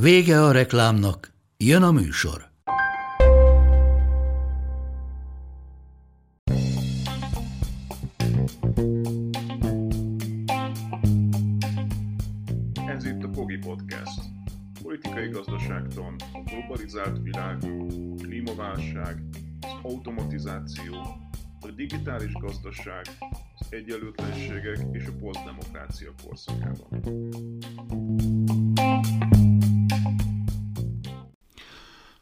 Vége a reklámnak, jön a műsor. Ez itt a Pogi Podcast. Politikai gazdaságtan, a globalizált világ, a klímaválság, az automatizáció, a digitális gazdaság, az egyenlőtlenségek és a posztdemokrácia korszakában.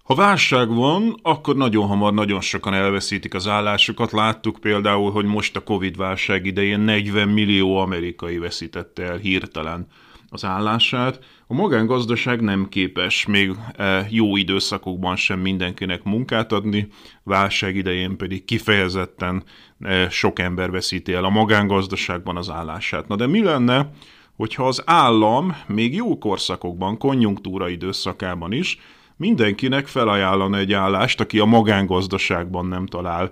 Ha válság van, akkor nagyon hamar nagyon sokan elveszítik az állásukat. Láttuk például, hogy most a Covid-válság idején 40 millió amerikai veszítette el hirtelen az állását. A magángazdaság nem képes még e, jó időszakokban sem mindenkinek munkát adni, válság idején pedig kifejezetten e, sok ember veszíti el a magángazdaságban az állását. Na de mi lenne, hogyha az állam még jó korszakokban, konjunktúra időszakában is mindenkinek felajánlana egy állást, aki a magángazdaságban nem talál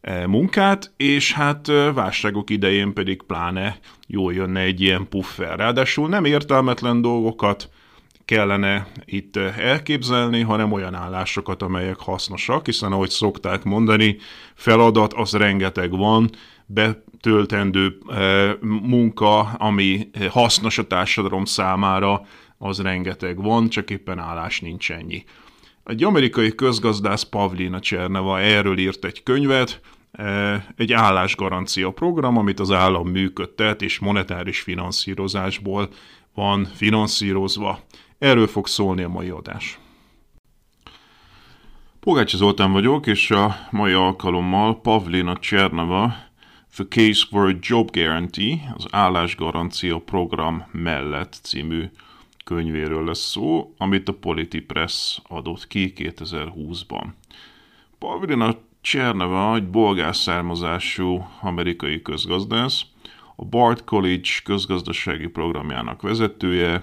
e, munkát, és hát e, válságok idején pedig pláne jól jönne egy ilyen puffer. Ráadásul nem értelmetlen dolgokat kellene itt e, elképzelni, hanem olyan állásokat, amelyek hasznosak, hiszen ahogy szokták mondani, feladat az rengeteg van, betöltendő munka, ami hasznos a társadalom számára, az rengeteg van, csak éppen állás nincs ennyi. Egy amerikai közgazdász Pavlina Cserneva erről írt egy könyvet, e, egy állásgarancia program, amit az állam működtet, és monetáris finanszírozásból van finanszírozva. Erről fog szólni a mai adás. Pogácsi Zoltán vagyok, és a mai alkalommal Pavlina Cserneva The Case for a Job Guarantee, az állásgarancia program mellett című könyvéről lesz szó, amit a Politipress adott ki 2020-ban. Pavlina Cserneva egy bolgár amerikai közgazdász, a Bard College közgazdasági programjának vezetője,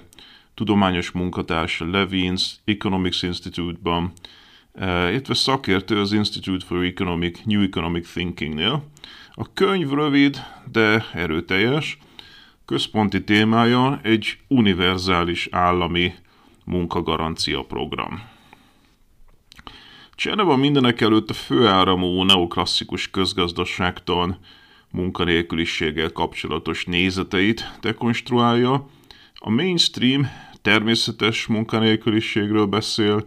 tudományos munkatársa Levins Economics Institute-ban, eh, illetve szakértő az Institute for Economic New Economic Thinking-nél. A könyv rövid, de erőteljes, Központi témája egy univerzális állami munkagarancia program. Cseneva mindenek előtt a főáramú neoklasszikus közgazdaságtan munkanélküliséggel kapcsolatos nézeteit dekonstruálja, a mainstream természetes munkanélküliségről beszél,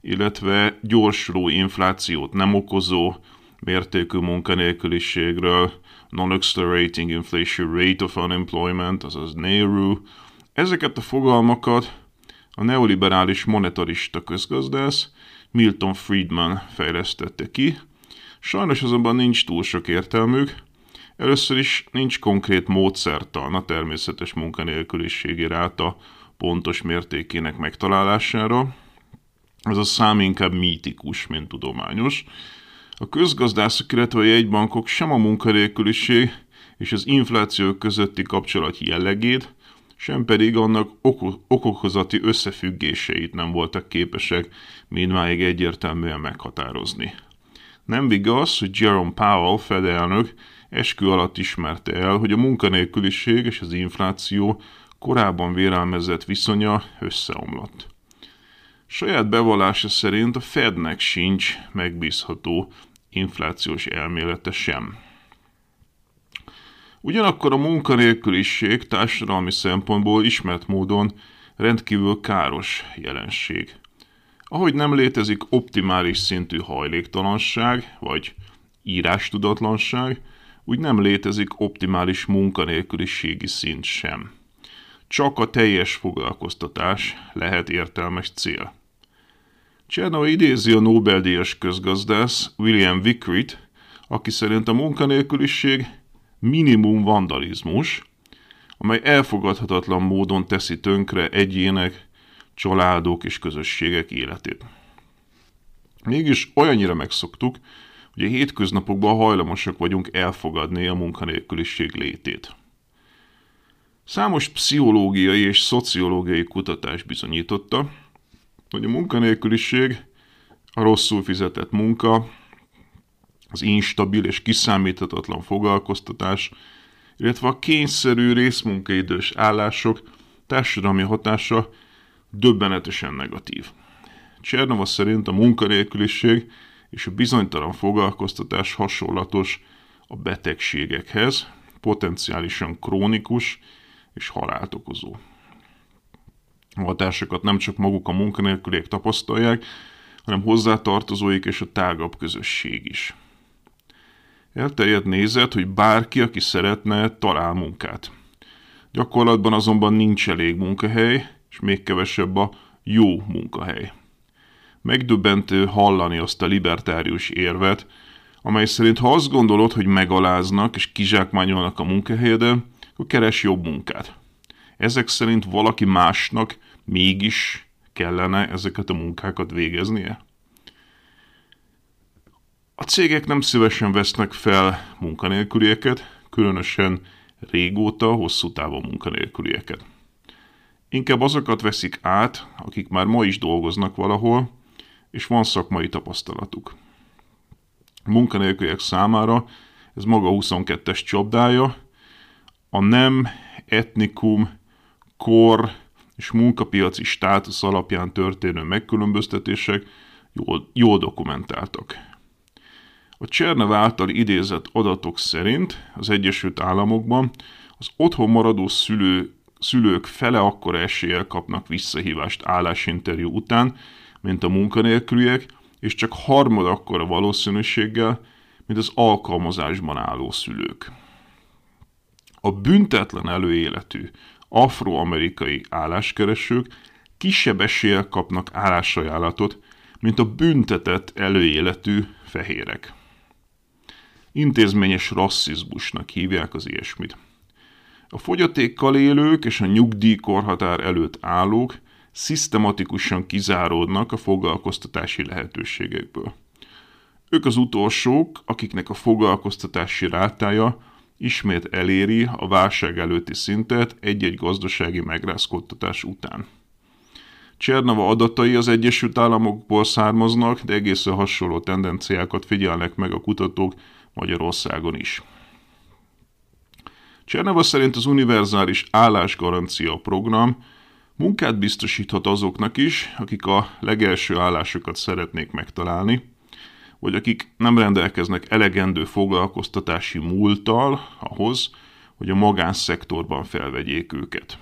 illetve gyorsuló inflációt nem okozó mértékű munkanélküliségről, Non-Accelerating Inflation Rate of Unemployment, azaz NAIRU. Ezeket a fogalmakat a neoliberális monetarista közgazdász Milton Friedman fejlesztette ki. Sajnos azonban nincs túl sok értelmük. Először is nincs konkrét módszertan a természetes munkanélküliség ráta pontos mértékének megtalálására. Ez a szám inkább mítikus, mint tudományos. A közgazdászok, illetve a jegybankok sem a munkanélküliség és az infláció közötti kapcsolat jellegét, sem pedig annak okokozati összefüggéseit nem voltak képesek mindmáig egyértelműen meghatározni. Nem vigaz, hogy Jerome Powell fedelnök eskü alatt ismerte el, hogy a munkanélküliség és az infláció korábban vélelmezett viszonya összeomlott. Saját bevallása szerint a Fednek sincs megbízható inflációs elmélete sem. Ugyanakkor a munkanélküliség társadalmi szempontból ismert módon rendkívül káros jelenség. Ahogy nem létezik optimális szintű hajléktalanság vagy írástudatlanság, úgy nem létezik optimális munkanélküliségi szint sem. Csak a teljes foglalkoztatás lehet értelmes cél. Csernova idézi a Nobel-díjas közgazdász William Vickrit, aki szerint a munkanélküliség minimum vandalizmus, amely elfogadhatatlan módon teszi tönkre egyének, családok és közösségek életét. Mégis olyannyira megszoktuk, hogy a hétköznapokban hajlamosak vagyunk elfogadni a munkanélküliség létét. Számos pszichológiai és szociológiai kutatás bizonyította, hogy a munkanélküliség, a rosszul fizetett munka, az instabil és kiszámíthatatlan foglalkoztatás, illetve a kényszerű részmunkaidős állások társadalmi hatása döbbenetesen negatív. Csernova szerint a munkanélküliség és a bizonytalan foglalkoztatás hasonlatos a betegségekhez, potenciálisan krónikus és halált okozó. Hatásokat nem csak maguk a munkanélküliek tapasztalják, hanem hozzátartozóik és a tágabb közösség is. Elterjedt nézet, hogy bárki, aki szeretne, talál munkát. Gyakorlatban azonban nincs elég munkahely, és még kevesebb a jó munkahely. Megdöbbentő hallani azt a libertárius érvet, amely szerint ha azt gondolod, hogy megaláznak és kizsákmányolnak a munkahelyeden, akkor keres jobb munkát. Ezek szerint valaki másnak mégis kellene ezeket a munkákat végeznie? A cégek nem szívesen vesznek fel munkanélkülieket, különösen régóta, hosszú távon munkanélkülieket. Inkább azokat veszik át, akik már ma is dolgoznak valahol, és van szakmai tapasztalatuk. A munkanélküliek számára ez maga 22-es csapdája, a nem, etnikum, kor és munkapiaci státusz alapján történő megkülönböztetések jól, jól dokumentáltak. A Csernev által idézett adatok szerint az Egyesült Államokban az otthon maradó szülő, szülők fele akkora eséllyel kapnak visszahívást állásinterjú után, mint a munkanélküliek, és csak harmad akkora valószínűséggel, mint az alkalmazásban álló szülők. A büntetlen előéletű afroamerikai álláskeresők kisebb eséllyel kapnak állásajánlatot, mint a büntetett előéletű fehérek. Intézményes rasszizmusnak hívják az ilyesmit. A fogyatékkal élők és a nyugdíjkorhatár előtt állók szisztematikusan kizáródnak a foglalkoztatási lehetőségekből. Ők az utolsók, akiknek a foglalkoztatási rátája ismét eléri a válság előtti szintet egy-egy gazdasági megrázkodtatás után. Csernava adatai az Egyesült Államokból származnak, de egészen hasonló tendenciákat figyelnek meg a kutatók Magyarországon is. Csernava szerint az univerzális állásgarancia program munkát biztosíthat azoknak is, akik a legelső állásokat szeretnék megtalálni, vagy akik nem rendelkeznek elegendő foglalkoztatási múlttal ahhoz, hogy a magánszektorban felvegyék őket.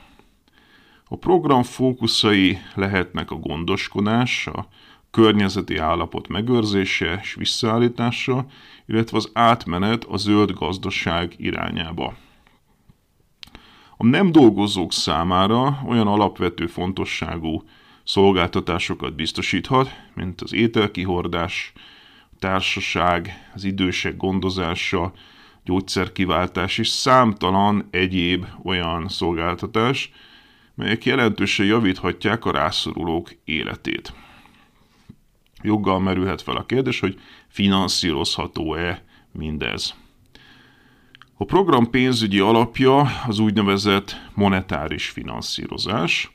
A program fókuszai lehetnek a gondoskodás, a környezeti állapot megőrzése és visszaállítása, illetve az átmenet a zöld gazdaság irányába. A nem dolgozók számára olyan alapvető fontosságú szolgáltatásokat biztosíthat, mint az ételkihordás, társaság, az idősek gondozása, gyógyszerkiváltás és számtalan egyéb olyan szolgáltatás, melyek jelentősen javíthatják a rászorulók életét. Joggal merülhet fel a kérdés, hogy finanszírozható-e mindez. A program pénzügyi alapja az úgynevezett monetáris finanszírozás.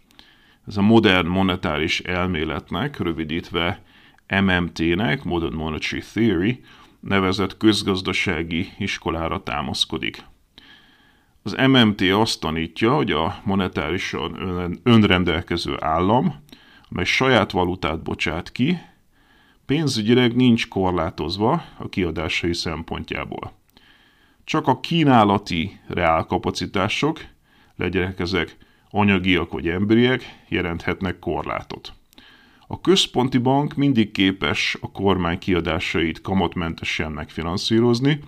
Ez a modern monetáris elméletnek, rövidítve MMT-nek, Modern Monetary Theory, nevezett közgazdasági iskolára támaszkodik. Az MMT azt tanítja, hogy a monetárisan önrendelkező állam, amely saját valutát bocsát ki, pénzügyileg nincs korlátozva a kiadásai szempontjából. Csak a kínálati reálkapacitások, legyenek ezek anyagiak vagy emberiek, jelenthetnek korlátot. A központi bank mindig képes a kormány kiadásait kamatmentesen megfinanszírozni,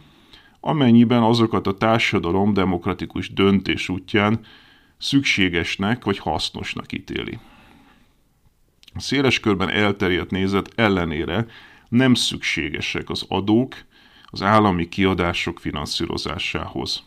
amennyiben azokat a társadalom demokratikus döntés útján szükségesnek vagy hasznosnak ítéli. A széles körben elterjedt nézet ellenére nem szükségesek az adók az állami kiadások finanszírozásához.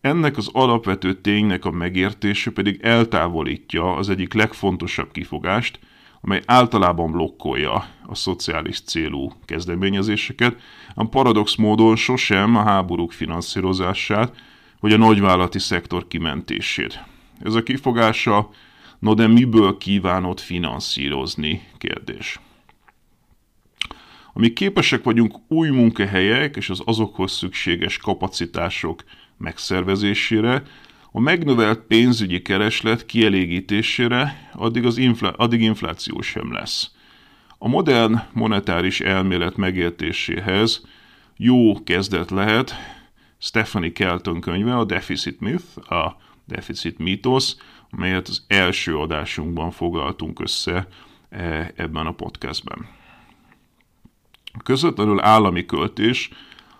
Ennek az alapvető ténynek a megértése pedig eltávolítja az egyik legfontosabb kifogást, amely általában blokkolja a szociális célú kezdeményezéseket, a paradox módon sosem a háborúk finanszírozását, vagy a nagyvállalati szektor kimentését. Ez a kifogása, no de miből kívánod finanszírozni kérdés. Amíg képesek vagyunk új munkahelyek és az azokhoz szükséges kapacitások megszervezésére, a megnövelt pénzügyi kereslet kielégítésére addig, az infla- addig infláció sem lesz. A modern monetáris elmélet megértéséhez jó kezdet lehet Stephanie Kelton könyve, a Deficit Myth, a Deficit Mythos, amelyet az első adásunkban foglaltunk össze e, ebben a podcastben. A közvetlenül állami költés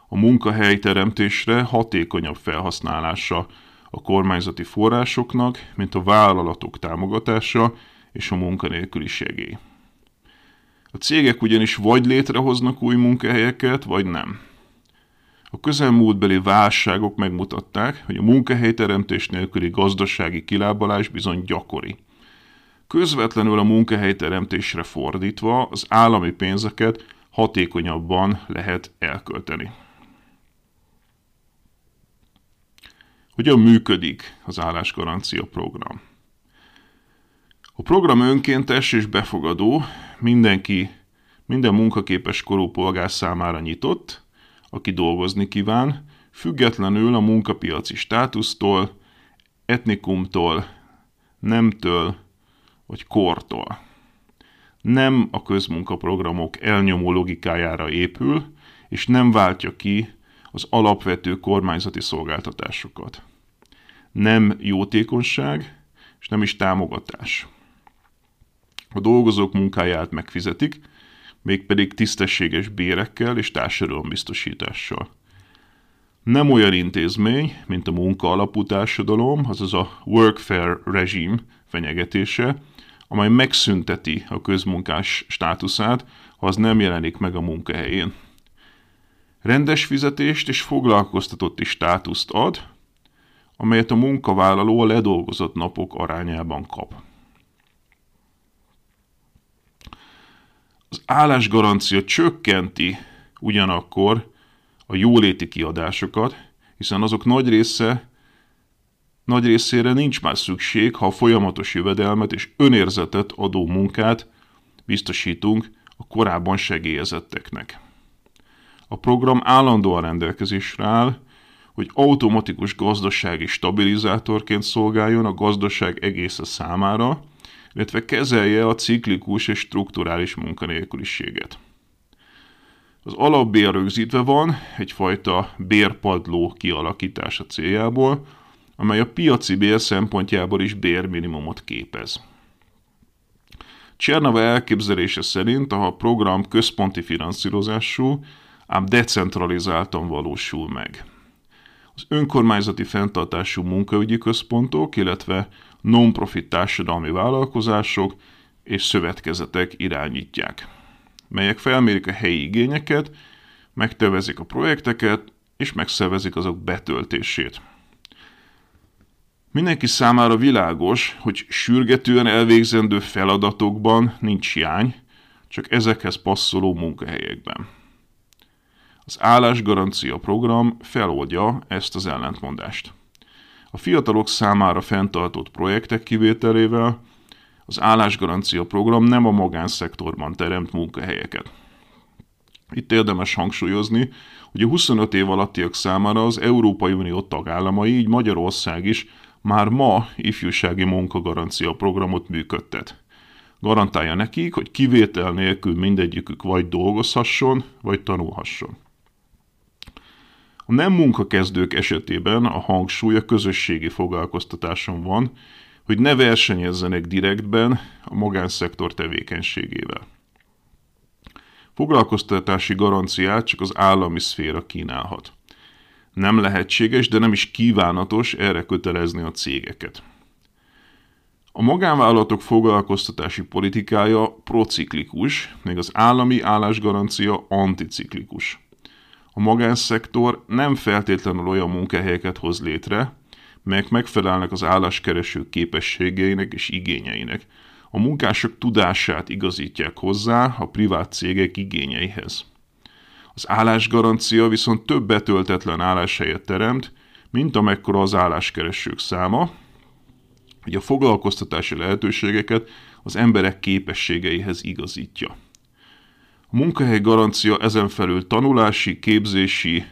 a munkahelyteremtésre hatékonyabb felhasználása a kormányzati forrásoknak, mint a vállalatok támogatása és a munkanélküli segély. A cégek ugyanis vagy létrehoznak új munkahelyeket, vagy nem. A közelmúltbeli válságok megmutatták, hogy a munkahelyteremtés nélküli gazdasági kilábalás bizony gyakori. Közvetlenül a munkahelyteremtésre fordítva az állami pénzeket hatékonyabban lehet elkölteni. Hogyan működik az állásgarancia program? A program önkéntes és befogadó, mindenki, minden munkaképes korú polgár számára nyitott, aki dolgozni kíván, függetlenül a munkapiaci státusztól, etnikumtól, nemtől vagy kortól. Nem a közmunkaprogramok elnyomó logikájára épül, és nem váltja ki az alapvető kormányzati szolgáltatásokat. Nem jótékonyság, és nem is támogatás. A dolgozók munkáját megfizetik, mégpedig tisztességes bérekkel és társadalombiztosítással. Nem olyan intézmény, mint a munka társadalom, azaz a workfare regime fenyegetése, amely megszünteti a közmunkás státuszát, ha az nem jelenik meg a munkahelyén. Rendes fizetést és foglalkoztatotti státuszt ad, amelyet a munkavállaló a ledolgozott napok arányában kap. Az állásgarancia csökkenti ugyanakkor a jóléti kiadásokat, hiszen azok nagy része nagy részére nincs már szükség, ha a folyamatos jövedelmet és önérzetet adó munkát biztosítunk a korábban segélyezetteknek. A program állandóan rendelkezésre áll, hogy automatikus gazdasági stabilizátorként szolgáljon a gazdaság egésze számára, illetve kezelje a ciklikus és strukturális munkanélküliséget. Az alapbér rögzítve van egyfajta bérpadló kialakítása céljából, amely a piaci bér szempontjából is bérminimumot képez. Csernava elképzelése szerint a program központi finanszírozású, ám decentralizáltan valósul meg. Az önkormányzati fenntartású munkaügyi központok, illetve non-profit társadalmi vállalkozások és szövetkezetek irányítják, melyek felmérik a helyi igényeket, megtevezik a projekteket és megszervezik azok betöltését. Mindenki számára világos, hogy sürgetően elvégzendő feladatokban nincs hiány, csak ezekhez passzoló munkahelyekben. Az állásgarancia program feloldja ezt az ellentmondást. A fiatalok számára fenntartott projektek kivételével az állásgarancia program nem a magánszektorban teremt munkahelyeket. Itt érdemes hangsúlyozni, hogy a 25 év alattiak számára az Európai Unió tagállamai, így Magyarország is már ma ifjúsági munkagarancia programot működtet. Garantálja nekik, hogy kivétel nélkül mindegyikük vagy dolgozhasson, vagy tanulhasson. A nem munkakezdők esetében a hangsúly a közösségi foglalkoztatáson van, hogy ne versenyezzenek direktben a magánszektor tevékenységével. Foglalkoztatási garanciát csak az állami szféra kínálhat. Nem lehetséges, de nem is kívánatos erre kötelezni a cégeket. A magánvállalatok foglalkoztatási politikája prociklikus, még az állami állásgarancia anticiklikus. A magánszektor nem feltétlenül olyan munkahelyeket hoz létre, melyek megfelelnek az álláskereső képességeinek és igényeinek. A munkások tudását igazítják hozzá a privát cégek igényeihez. Az állásgarancia viszont több betöltetlen álláshelyet teremt, mint amekkora az álláskeresők száma, hogy a foglalkoztatási lehetőségeket az emberek képességeihez igazítja. Munkahely garancia ezen felül tanulási, képzési,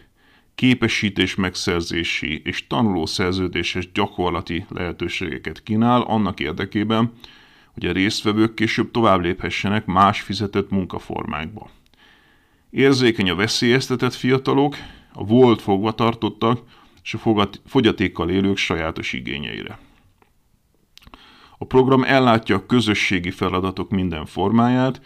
képesítés megszerzési és tanulószerződéses gyakorlati lehetőségeket kínál annak érdekében, hogy a résztvevők később tovább léphessenek más fizetett munkaformákba. Érzékeny a veszélyeztetett fiatalok, a volt fogvatartottak és a fogyatékkal élők sajátos igényeire. A program ellátja a közösségi feladatok minden formáját,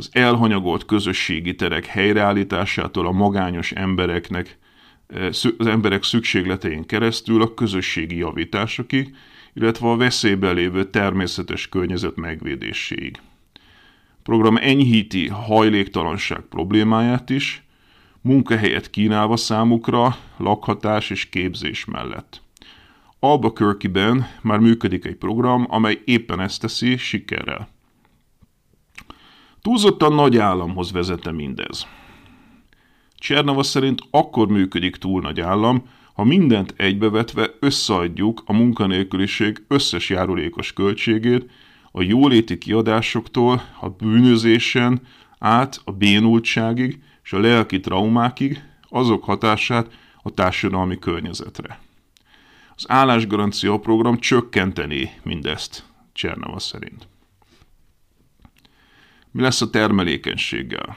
az elhanyagolt közösségi terek helyreállításától a magányos embereknek, eh, az emberek szükségletein keresztül a közösségi javításokig, illetve a veszélyben lévő természetes környezet megvédéséig. A program enyhíti hajléktalanság problémáját is, munkahelyet kínálva számukra lakhatás és képzés mellett. Albuquerque-ben már működik egy program, amely éppen ezt teszi sikerrel. Túlzottan nagy államhoz vezette mindez. Csernava szerint akkor működik túl nagy állam, ha mindent egybevetve összeadjuk a munkanélküliség összes járulékos költségét, a jóléti kiadásoktól, a bűnözésen át a bénultságig és a lelki traumákig, azok hatását a társadalmi környezetre. Az állásgarancia program csökkenteni mindezt, Csernava szerint. Mi lesz a termelékenységgel?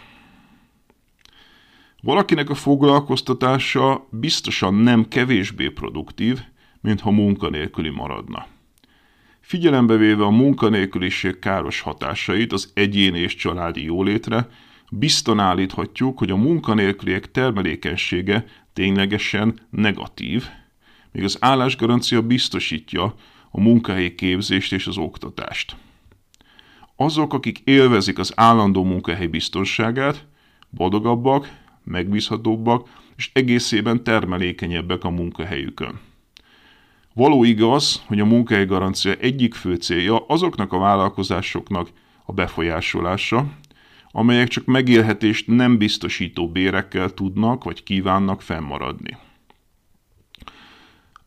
Valakinek a foglalkoztatása biztosan nem kevésbé produktív, mint ha munkanélküli maradna. Figyelembe véve a munkanélküliség káros hatásait az egyéni és családi jólétre, bizton állíthatjuk, hogy a munkanélküliek termelékenysége ténylegesen negatív, míg az állásgarancia biztosítja a munkahelyi képzést és az oktatást. Azok, akik élvezik az állandó munkahely biztonságát, boldogabbak, megbízhatóbbak és egészében termelékenyebbek a munkahelyükön. Való igaz, hogy a munkahely garancia egyik fő célja azoknak a vállalkozásoknak a befolyásolása, amelyek csak megélhetést nem biztosító bérekkel tudnak vagy kívánnak fennmaradni.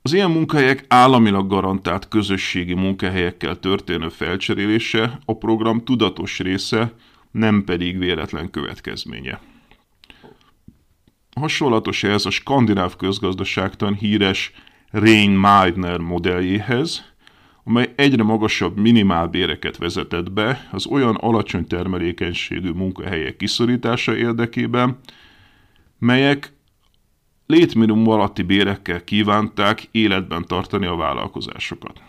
Az ilyen munkahelyek államilag garantált közösségi munkahelyekkel történő felcserélése a program tudatos része, nem pedig véletlen következménye. Hasonlatos ez a skandináv közgazdaságtan híres Rain Meidner modelljéhez, amely egyre magasabb minimálbéreket vezetett be az olyan alacsony termelékenységű munkahelyek kiszorítása érdekében, melyek létminimum alatti bérekkel kívánták életben tartani a vállalkozásokat.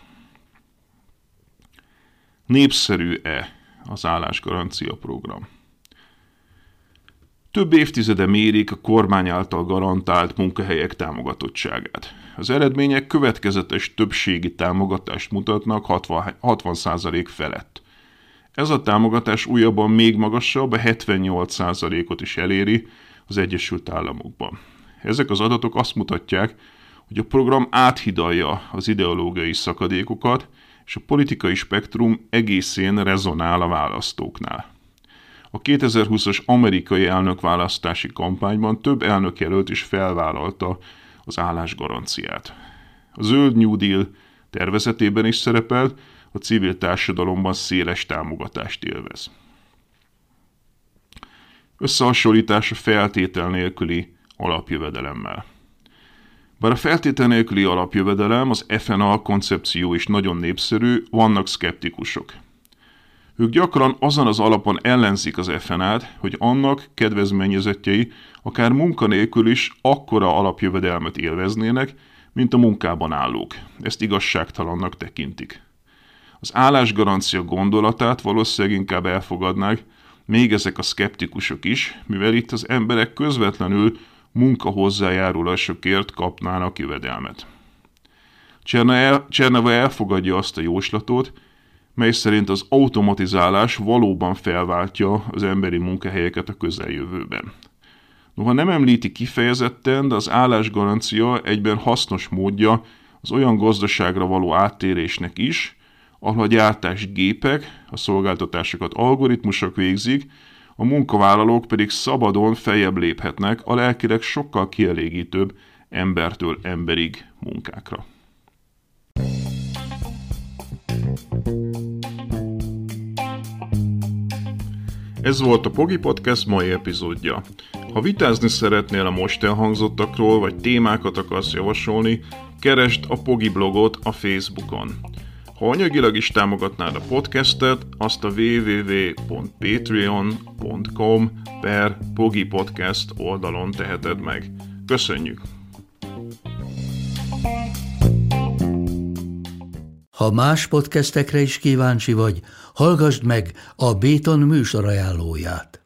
Népszerű-e az állásgarancia program? Több évtizede mérik a kormány által garantált munkahelyek támogatottságát. Az eredmények következetes többségi támogatást mutatnak 60%, 60 felett. Ez a támogatás újabban még magasabb, a 78%-ot is eléri az Egyesült Államokban. Ezek az adatok azt mutatják, hogy a program áthidalja az ideológiai szakadékokat, és a politikai spektrum egészén rezonál a választóknál. A 2020-as amerikai elnökválasztási kampányban több elnökjelölt is felvállalta az állásgaranciát. A zöld New Deal tervezetében is szerepelt, a civil társadalomban széles támogatást élvez. Összehasonlítása feltétel nélküli alapjövedelemmel. Bár a feltétel nélküli alapjövedelem, az FNA koncepció is nagyon népszerű, vannak szkeptikusok. Ők gyakran azon az alapon ellenzik az FNA-t, hogy annak kedvezményezettjei akár munkanélkül is akkora alapjövedelmet élveznének, mint a munkában állók. Ezt igazságtalannak tekintik. Az állásgarancia gondolatát valószínűleg inkább elfogadnák, még ezek a szkeptikusok is, mivel itt az emberek közvetlenül munka hozzájárulásokért kapnának jövedelmet. Cserneva elfogadja azt a jóslatot, mely szerint az automatizálás valóban felváltja az emberi munkahelyeket a közeljövőben. Noha nem említi kifejezetten, de az állásgarancia egyben hasznos módja az olyan gazdaságra való áttérésnek is, ahol a gyártás gépek, a szolgáltatásokat algoritmusok végzik, a munkavállalók pedig szabadon feljebb léphetnek a lelkileg sokkal kielégítőbb embertől emberig munkákra. Ez volt a Pogi Podcast mai epizódja. Ha vitázni szeretnél a most elhangzottakról, vagy témákat akarsz javasolni, keresd a Pogi blogot a Facebookon. Ha anyagilag is támogatnád a podcastet, azt a www.patreon.com per Pogi Podcast oldalon teheted meg. Köszönjük! Ha más podcastekre is kíváncsi vagy, hallgassd meg a Béton műsor ajánlóját.